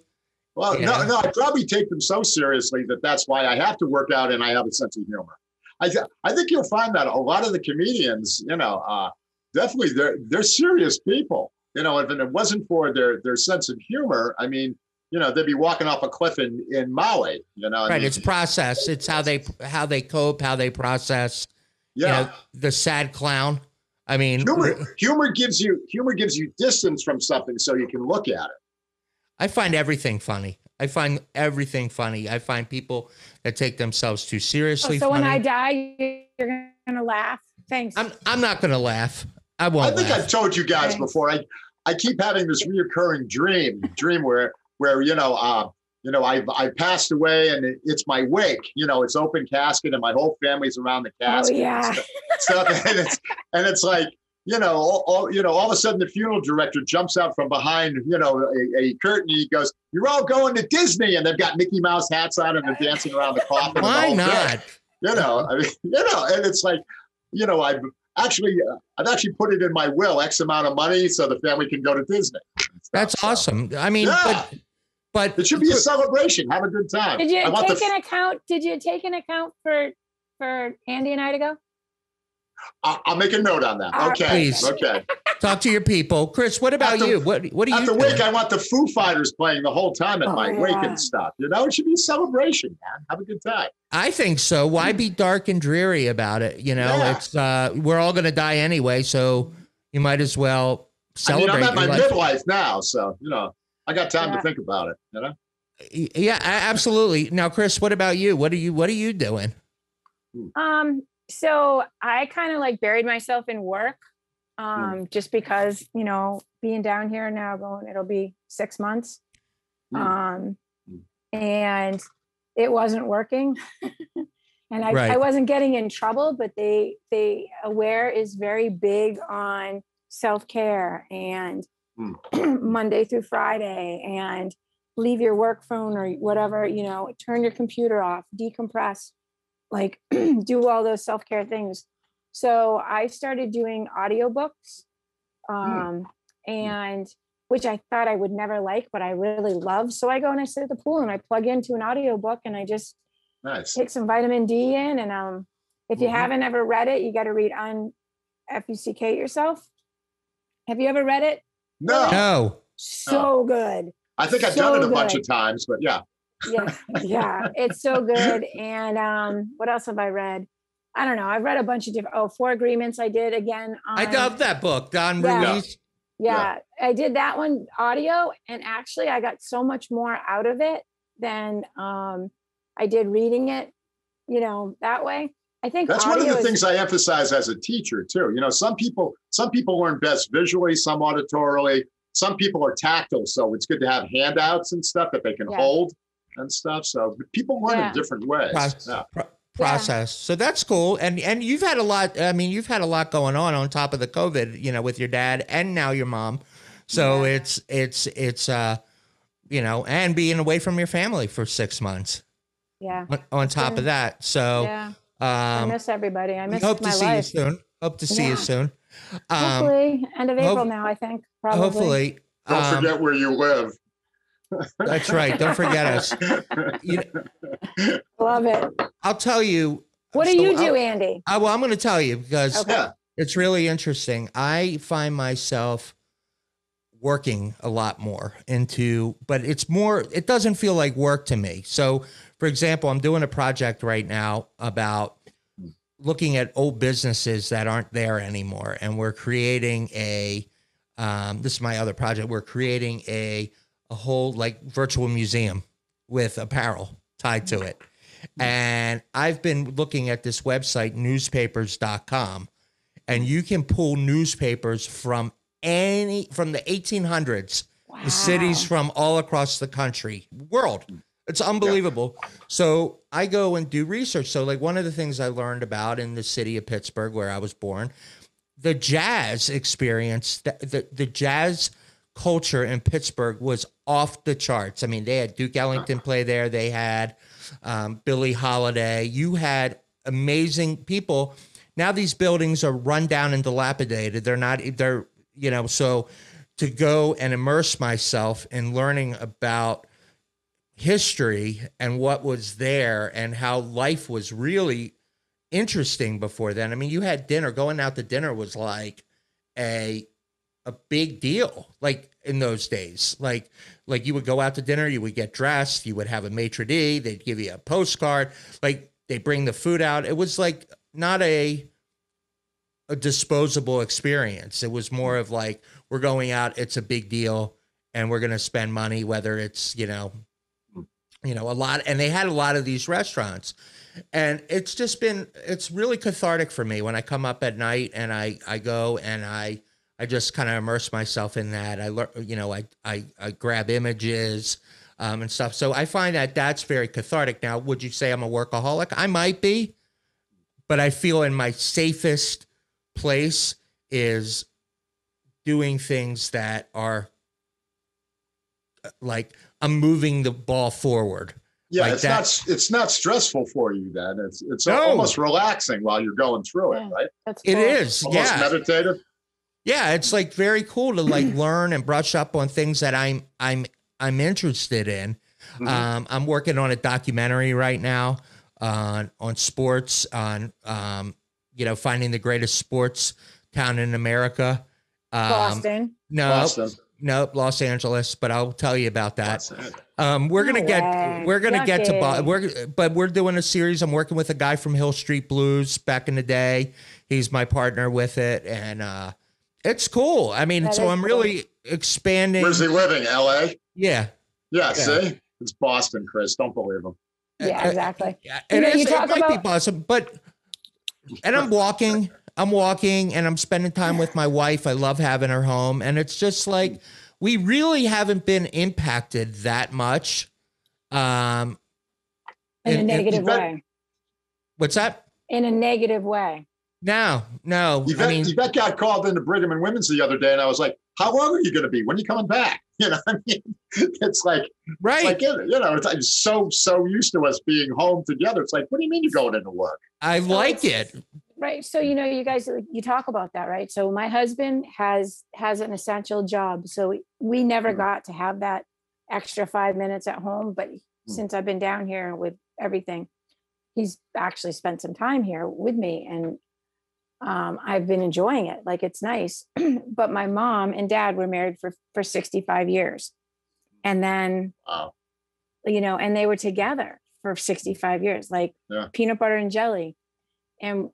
well, no, no, I probably take them so seriously that that's why I have to work out, and I have a sense of humor. I th- I think you'll find that a lot of the comedians, you know, uh, definitely they're they're serious people. You know, if it wasn't for their their sense of humor, I mean, you know, they'd be walking off a cliff in in Maui. You know, I
Right.
mean,
It's process. It's how they how they cope, how they process.
yeah.
You know, the sad clown. I mean,
humor humor gives you humor gives you distance from something, so you can look at it.
I find everything funny. I find everything funny. I find people that take themselves too
Oh,
seriously.
so when I die, you're gonna laugh. Thanks.
I'm I'm not gonna laugh. I
I
won't I
think
laugh.
I've told you guys
Thanks.
before. I I keep having this reoccurring dream, dream where where you know, uh, you know, I I passed away and it, it's my wake. You know, it's open casket and my whole family's around the
oh
casket. and
yeah.
stuff, stuff, and it's and it's like. You know, all, all you know. All of a sudden, the funeral director jumps out from behind, you know, a, a curtain. He goes, "You're all going to Disney," and they've got Mickey Mouse hats on and they're dancing around the coffin. and the
Why
whole thing
not?
you know i mean you know and it's like you know i've actually uh, i've actually put it in my will x amount of money so the family can go to disney.
That's
So,
awesome. I mean,
Yeah.
but but
it should be a celebration have a good time
Did you
i
take
the
an account? Did you take an account for for Andy and I to go?
I'll, I'll make a note on that okay
Please.
okay
talk to your people. Kris, what about
the-
you? What what are
at
you
the
doing?
wake i want the foo fighters playing the whole time at
Oh,
my wake
yeah.
and stuff you know it should be a celebration man have a good time
I think so. Why be dark and dreary about it? You know,
Yeah.
it's uh we're all gonna die anyway, so you might as well
i mean
celebrate.
i'm at my
life.
midlife now so you know i got time
Yeah.
to think about it you know
Yeah, absolutely. Now, Kris, what about you? What are you what are you doing?
Um, so I kind of like buried myself in work. Um, just because, you know, being down here now going, it'll be six months.
Mm.
Um,
Mm.
and it wasn't working. and I, I wasn't getting in trouble, but they they aware is very big on self-care and Monday through Friday and leave your work phone or whatever, you know, turn your computer off, decompress, like do all those self-care things. So I started doing audiobooks. Um and which I thought I would never like, but I really love. So I go and I sit at the pool and I plug into an audiobook and I just
nice
take some vitamin D in. And um, if you
Mhm.
haven't ever read it, you got to read on F-U-C-K yourself. Have you ever read it?
No
No.
So good.
i think i've
So
done it a bunch of times but yeah
Yeah, yeah, it's so good. And um, what else have I read? I don't know. I've read a bunch of different. Oh, Four Agreements. I did again. On,
I love that book, Don
Yeah.
Ruiz.
Yeah, I did that one audio, and actually, I got so much more out of it than um, I did reading it. You know, that way. I think
That's one of
audio
the
is-
things I emphasize as a teacher too. You know, some people some people learn best visually, some auditorily, some people are tactile. So it's good to have handouts and stuff that they can
Yeah.
hold and stuff. So people learn
Yeah.
in different ways.
Pro-
Yeah.
pro- process. So that's cool. And and you've had a lot. I mean, you've had a lot going on on top of the COVID. You know, with your dad and now your mom. So
Yeah.
it's it's it's uh, you know, and being away from your family for six months
Yeah,
on, on top
been-
of that. So
yeah. I
um,
miss everybody. I
we
miss
hope
my
to see
life.
you soon. Hope to see you soon. Um,
Hopefully, end of April
hope-
now. I think probably.
hopefully.
Don't
um,
forget where you live.
That's right. Don't forget us. You
Love it.
I'll tell you.
What do
so
you do,
I'll-
Andy?
I, well, I'm going to tell you because
Okay.
It's really interesting. I find myself working a lot more into, but it's more, it doesn't feel like work to me. So, for example, I'm doing a project right now about looking at old businesses that aren't there anymore. And we're creating a, um, this is my other project. We're creating a, a whole like virtual museum with apparel tied to it. And I've been looking at this website, newspapers.com, and you can pull newspapers from any from the 1800s the cities from all across the country world it's unbelievable. So i go and do research. So like one of the things i learned about in the city of pittsburgh where i was born the jazz experience the, the, the jazz culture in pittsburgh was off the charts. I mean they had duke ellington play there. They had um, billie holiday. You had amazing people. Now these buildings are run down and dilapidated. They're not they're you know so to go and immerse myself in learning about history and what was there and how life was really interesting before then. I mean, you had dinner, going out to dinner was like a a big deal like in those days. Like like you would go out to dinner, you would get dressed, you would have a maitre d', they'd give you a postcard, like they bring the food out. It was like not a a disposable experience. It was more of like we're going out, it's a big deal, and we're gonna spend money, whether it's, you know, you know, a lot and they had a lot of these restaurants. And it's just been it's really cathartic for me when I come up at night and I I go and I I just kind of immerse myself in that. I learn, you know, I I I grab images um, and stuff. So I find that that's very cathartic. Now, would you say I'm a workaholic? I might be, but I feel in my safest place is doing things that are uh, like I'm moving the ball forward.
Yeah,
Like
it's
that-
not it's not stressful for you then. It's it's
No.
almost relaxing while you're going through it,
Yeah.
right?
That's cool.
is,
Almost
yeah,
meditative.
yeah. It's like very cool to like learn and brush up on things that I'm I'm I'm interested in.
Mhm.
Um, I'm working on a documentary right now on on sports, on um, you know, finding the greatest sports town in America. Um,
Boston.
No,
Boston.
No, Los Angeles. But I'll tell you about that. Um, we're gonna get we're gonna get to Bo- we're but we're doing a series. I'm working with a guy from Hill Street Blues back in the day. He's my partner with it, and uh, it's cool. I mean,
That
so I'm
cool.
really expanding.
Where's he living? L.A.
Yeah,
Yeah,
Yeah.
see, it's Boston, Kris. Don't believe him.
Yeah,
Uh,
exactly.
Yeah,
You
it
know, you
is. It
talk
might be
about-
possible, but and I'm walking. I'm walking, and I'm spending time with my wife. I love having her home, and it's just like we really haven't been impacted that much. Um,
In a
and- and-
negative
bet-
way.
what's that?
In a negative way.
No, no. I mean,
Yvette got called into Brigham and Women's the other day, and I was like, "How long are you going to be? When are you coming back?" You know, I mean, it's like, it's
right?
like you know, it's like so so used to us being home together. It's like, what do you mean you're going into work?
I like it.
Right. So you know, you guys you talk about that, right? So my husband has has an essential job. So we, never
Mhm.
got to have that extra five minutes at home. But since I've been down here with everything, he's actually spent some time here with me and um, I've been enjoying it. Like it's nice. but my mom and dad were married for for 65 years. And then
Wow.
you know, and they were together for 65 years, like
Yeah.
peanut butter and jelly. And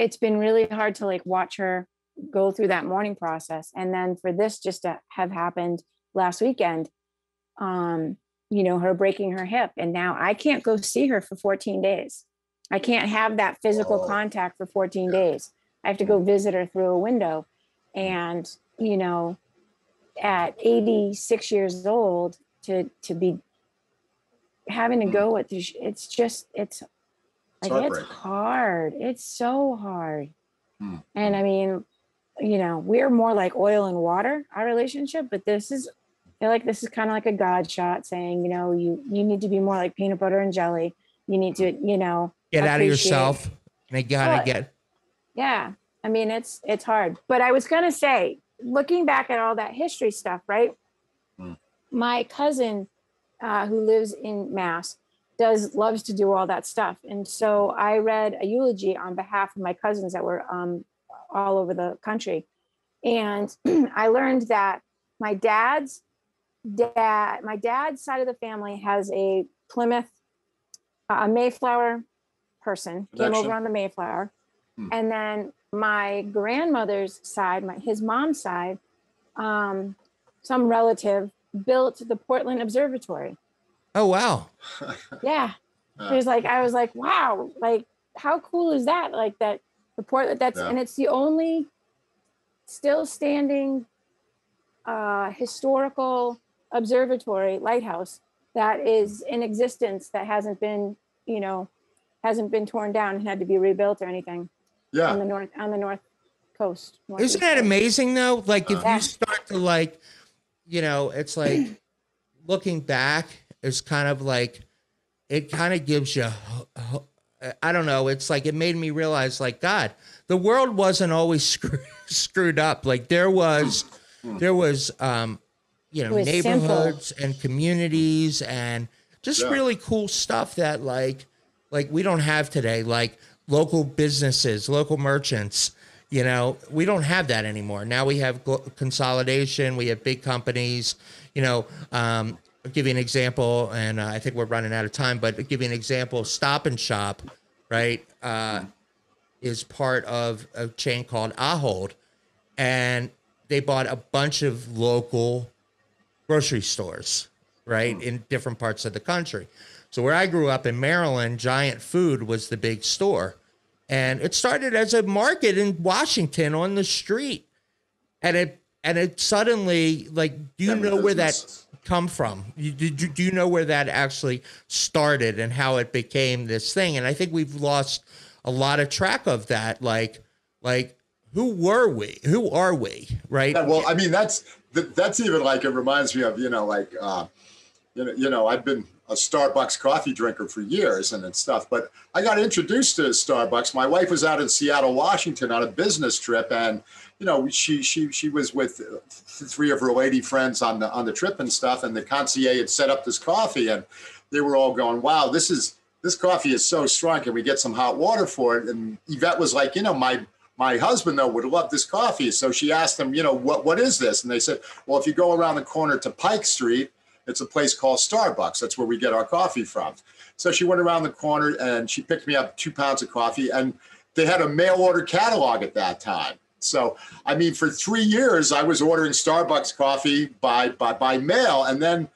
it's been really hard to like watch her go through that mourning process. And then for this just to have happened last weekend, um, you know, her breaking her hip. And now I can't go see her for 14 days. I can't have that physical
Oh.
contact for 14 days. I have to go visit her through a window. And, you know, at 86 years old to to be having to go with this it's just it's like it's hard it's so hard
Hmm.
and i mean you know we're more like oil and water our relationship but this is i feel like this is kind of like a god shot saying you know you you need to be more like peanut butter and jelly you need to you know
Get out of
appreciate-
yourself. They gotta
Well,
get.
yeah i mean it's it's hard but i was going to say looking back at all that history stuff right
Hmm.
my cousin uh, who lives in mass does loves to do all that stuff and so i read a eulogy on behalf of my cousins that were um, all over the country. And I learned that my dad's dad, my dad's side of the family has a Plymouth, a Mayflower person came over on the Mayflower.
Hmm.
And then my grandmother's side, my his mom's side, um, some relative built the Portland Observatory.
Oh wow.
Yeah.
It
was like I was like, wow, like how cool is that? Like that the port that's
Yeah.
and it's the only still standing uh historical observatory lighthouse that is in existence that hasn't been, you know, hasn't been torn down and had to be rebuilt or anything
Yeah.
on the north on the north coast.
Isn't that
coast.
amazing though? Like if
Yeah.
you start to like, you know, it's like looking back is kind of like it kind of gives you ho- ho- I don't know, it's like it made me realize like god, the world wasn't always screw, screwed up. Like there was there was um you know
It was simple.
neighborhoods and communities and just
Yeah.
really cool stuff that like like we don't have today like local businesses local merchants you know we don't have that anymore now we have consolidation we have big companies you know um I'll give you an example and uh, i think we're running out of time but give you an example stop and shop right uh is part of a chain called ahold and they bought a bunch of local grocery stores, right, in different parts of the country. So where I grew up in Maryland, Giant Food was the big store. And it started as a market in Washington on the street. And it and it suddenly like do you
Every
know where that. Come from? You, did you, do you know where that actually started and how it became this thing? And I think we've lost a lot of track of that. Like, like who were we? Who are we? Right?
Yeah, well, I mean, that's that, that's even like it reminds me of you know like uh, you know you know I've been a Starbucks coffee drinker for years and, and stuff, but I got introduced to Starbucks. My wife was out in Seattle, Washington, on a business trip, and you know she she she was with three of her lady friends on the on the trip and stuff, and the concierge had set up this coffee, and they were all going, "Wow, this is." This coffee is so strong. Can we get some hot water for it? And Yvette was like, you know, my my husband though would love this coffee so she asked them you know what what is this and they said well if you go around the corner to pike street it's a place called starbucks that's where we get our coffee from so she went around the corner and she picked me up two pounds of coffee and they had a mail order catalog at that time so i mean for three years i was ordering starbucks coffee by by, by mail and then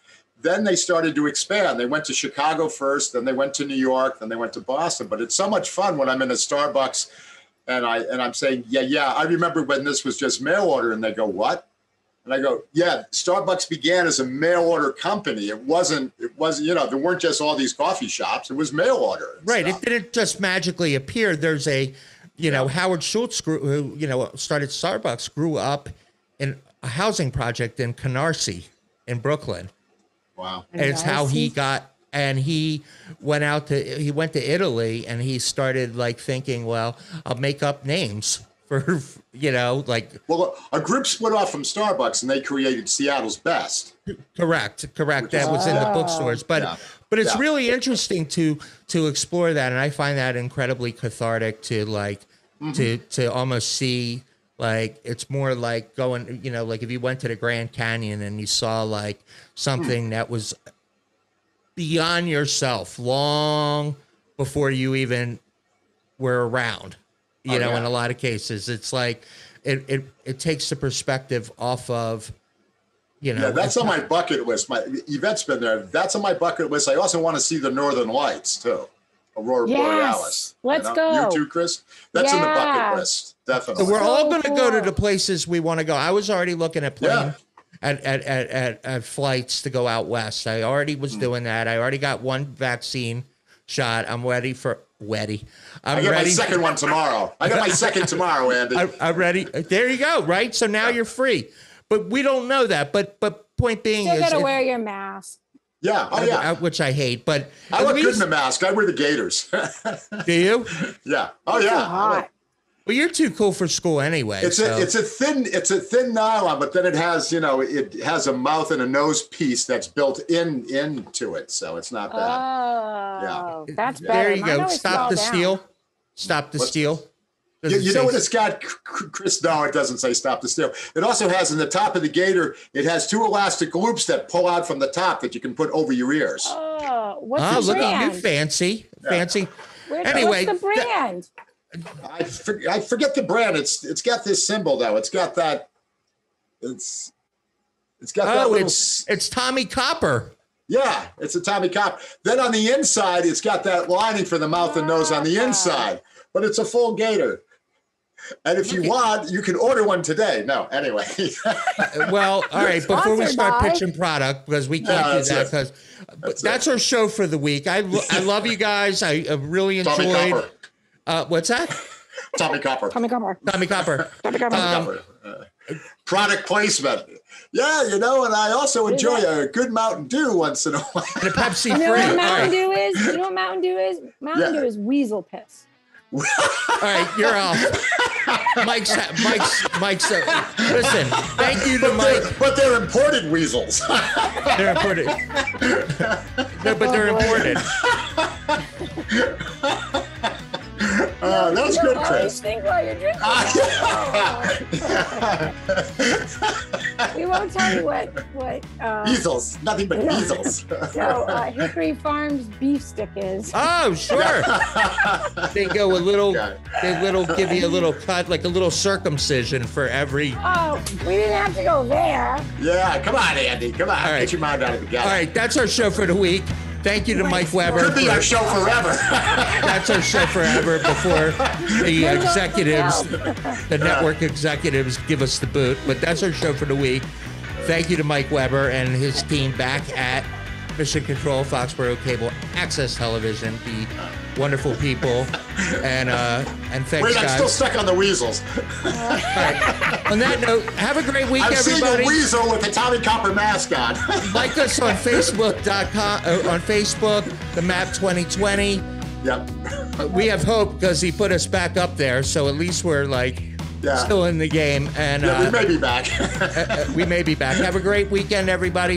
then they started to expand. They went to Chicago first, then they went to New York, then they went to Boston. But it's so much fun when I'm in a Starbucks and I and I'm saying, yeah, yeah. I remember when this was just mail order, and they go, what? And I go, yeah. Starbucks began as a mail order company. It wasn't. It wasn't. You know, there weren't just all these coffee shops. It was mail order.
Right.
stuff.
It didn't just magically appear. There's a, you know, Howard Schultz, grew, who, you know, started Starbucks, grew up in a housing project in Canarsie in Brooklyn.
Wow.
And it's how he got, and he went out to, he went to Italy and he started like thinking, well, I'll make up names for, you know, like,
Well, a group split off from Starbucks, and they created Seattle's Best.
correct, correct. That was in the bookstores. But,
Yeah.
but it's
Yeah.
really interesting to, to explore that. And I find that incredibly cathartic to like,
Mm-hmm.
to to almost see like it's more like going you know like if you went to the grand canyon and you saw like something that was beyond yourself long before you even were around you
Oh,
know
yeah.
in a lot of cases it's like it it, it takes the perspective off of you know
Yeah, that's on
not-
my bucket list. My Yvette's been there. That's on my bucket list. I also want to see the Northern Lights too, Aurora
Yes,
Borealis.
let's
know?
go.
You too, Kris. That's in the bucket list, definitely.
So we're all
So
going to go to the places we want to go. I was already looking at plane
Yeah.
at, at, at, at, at flights to go out west. I already
Hmm.
was doing that. I already got one vaccine shot. I'm ready for ready. I'm
I get
ready.
my second one tomorrow. I got my second tomorrow, Andy.
I, I'm ready. There you go. Right. So now you're free. But we don't know that. But but point being
Still
is,
gotta
it-
wear your mask.
yeah. Oh yeah.
I- which I hate. But
I
at
look good in the mask. I wear the gaiters.
do you?
yeah. Oh
So
yeah.
hot.
Well, you're too cool for school anyway.
It's
so.
a it's a thin it's a thin nylon, but then it has you know it has a mouth and a nose piece that's built in into it, so it's not bad.
Oh, that's
Yeah.
better.
there you
Mine
go. Stop the
down.
steal. Stop the
What?
steal. Does
You, you know what it's got, C- C- Kris? No, it doesn't say stop the steal. It also has in the top of the gaiter, it has two elastic loops that pull out from the top that you can put over your ears.
Oh, what's
Oh,
the
look at you,
brand?
fancy, fancy.
Where-
Anyway,
what's the brand?
I, for, I forget the brand. It's it's got this symbol though. It's got that. It's it's got that
Oh,
little.
it's it's Tommie Copper.
yeah, it's a Tommie Copper. Then on the inside, it's got that lining for the mouth and nose on the
Ah.
inside, but it's a full gaiter. And if you want, you can order one today. No, anyway.
Well, all right. Before we start pitching product, because we can't do that,
it.
because
That's
that's, our show for the week. I I love you guys. I uh, really
Tommy
enjoyed.
Copper.
Uh, what's that?
Tommie Copper.
Tommie Copper.
Tommie Copper.
Tommie Copper.
Um,
Uh, product placement. Yeah, you know, and I also enjoy a good Mountain Dew once in a while.
And a Pepsi
you know
free.
what Mountain. Dew is? You know what Mountain Dew is? Mountain
Yeah.
Dew is weasel piss.
All right, you're off. Mike's, Mike's, Mike's. Uh, listen, thank you to
But
Mike.
they're, but they're imported weasels.
They're imported. no, but they're
Oh, boy.
imported.
Uh, that's
You
good,
always
Kris.
Think while you're drinking. we won't tell you what what uh,
Weasels, nothing but
Yeah.
weasels.
no, uh, Hickory Farms beef stick is.
Oh, sure. They go a little. They little give you a little cut, like a little circumcision for every.
Oh, we didn't have to go there.
Yeah, come on, Andy. Come on.
All right.
Get your mind out of the gutter.
All right, that's our show for the week. Thank you to Mike Weber.
Could be our show forever.
That's our show forever before the executives, the network executives give us the boot. But that's our show for the week. Thank you to Mike Weber and his team back at Mission Control, Foxborough Cable Access Television, the wonderful people. And uh, and thanks,
Wait, I'm still stuck on the weasels.
Right. On that note, have a great week,
I'm seeing a weasel with the Tommie Copper mask on.
Like us on Facebook.com, uh, on Facebook, the Map 2020.
yep.
we have hope because he put us back up there, so at least we're like
Yeah.
still in the game, and
Yeah, we
uh,
may be back.
we may be back. Have a great weekend, everybody.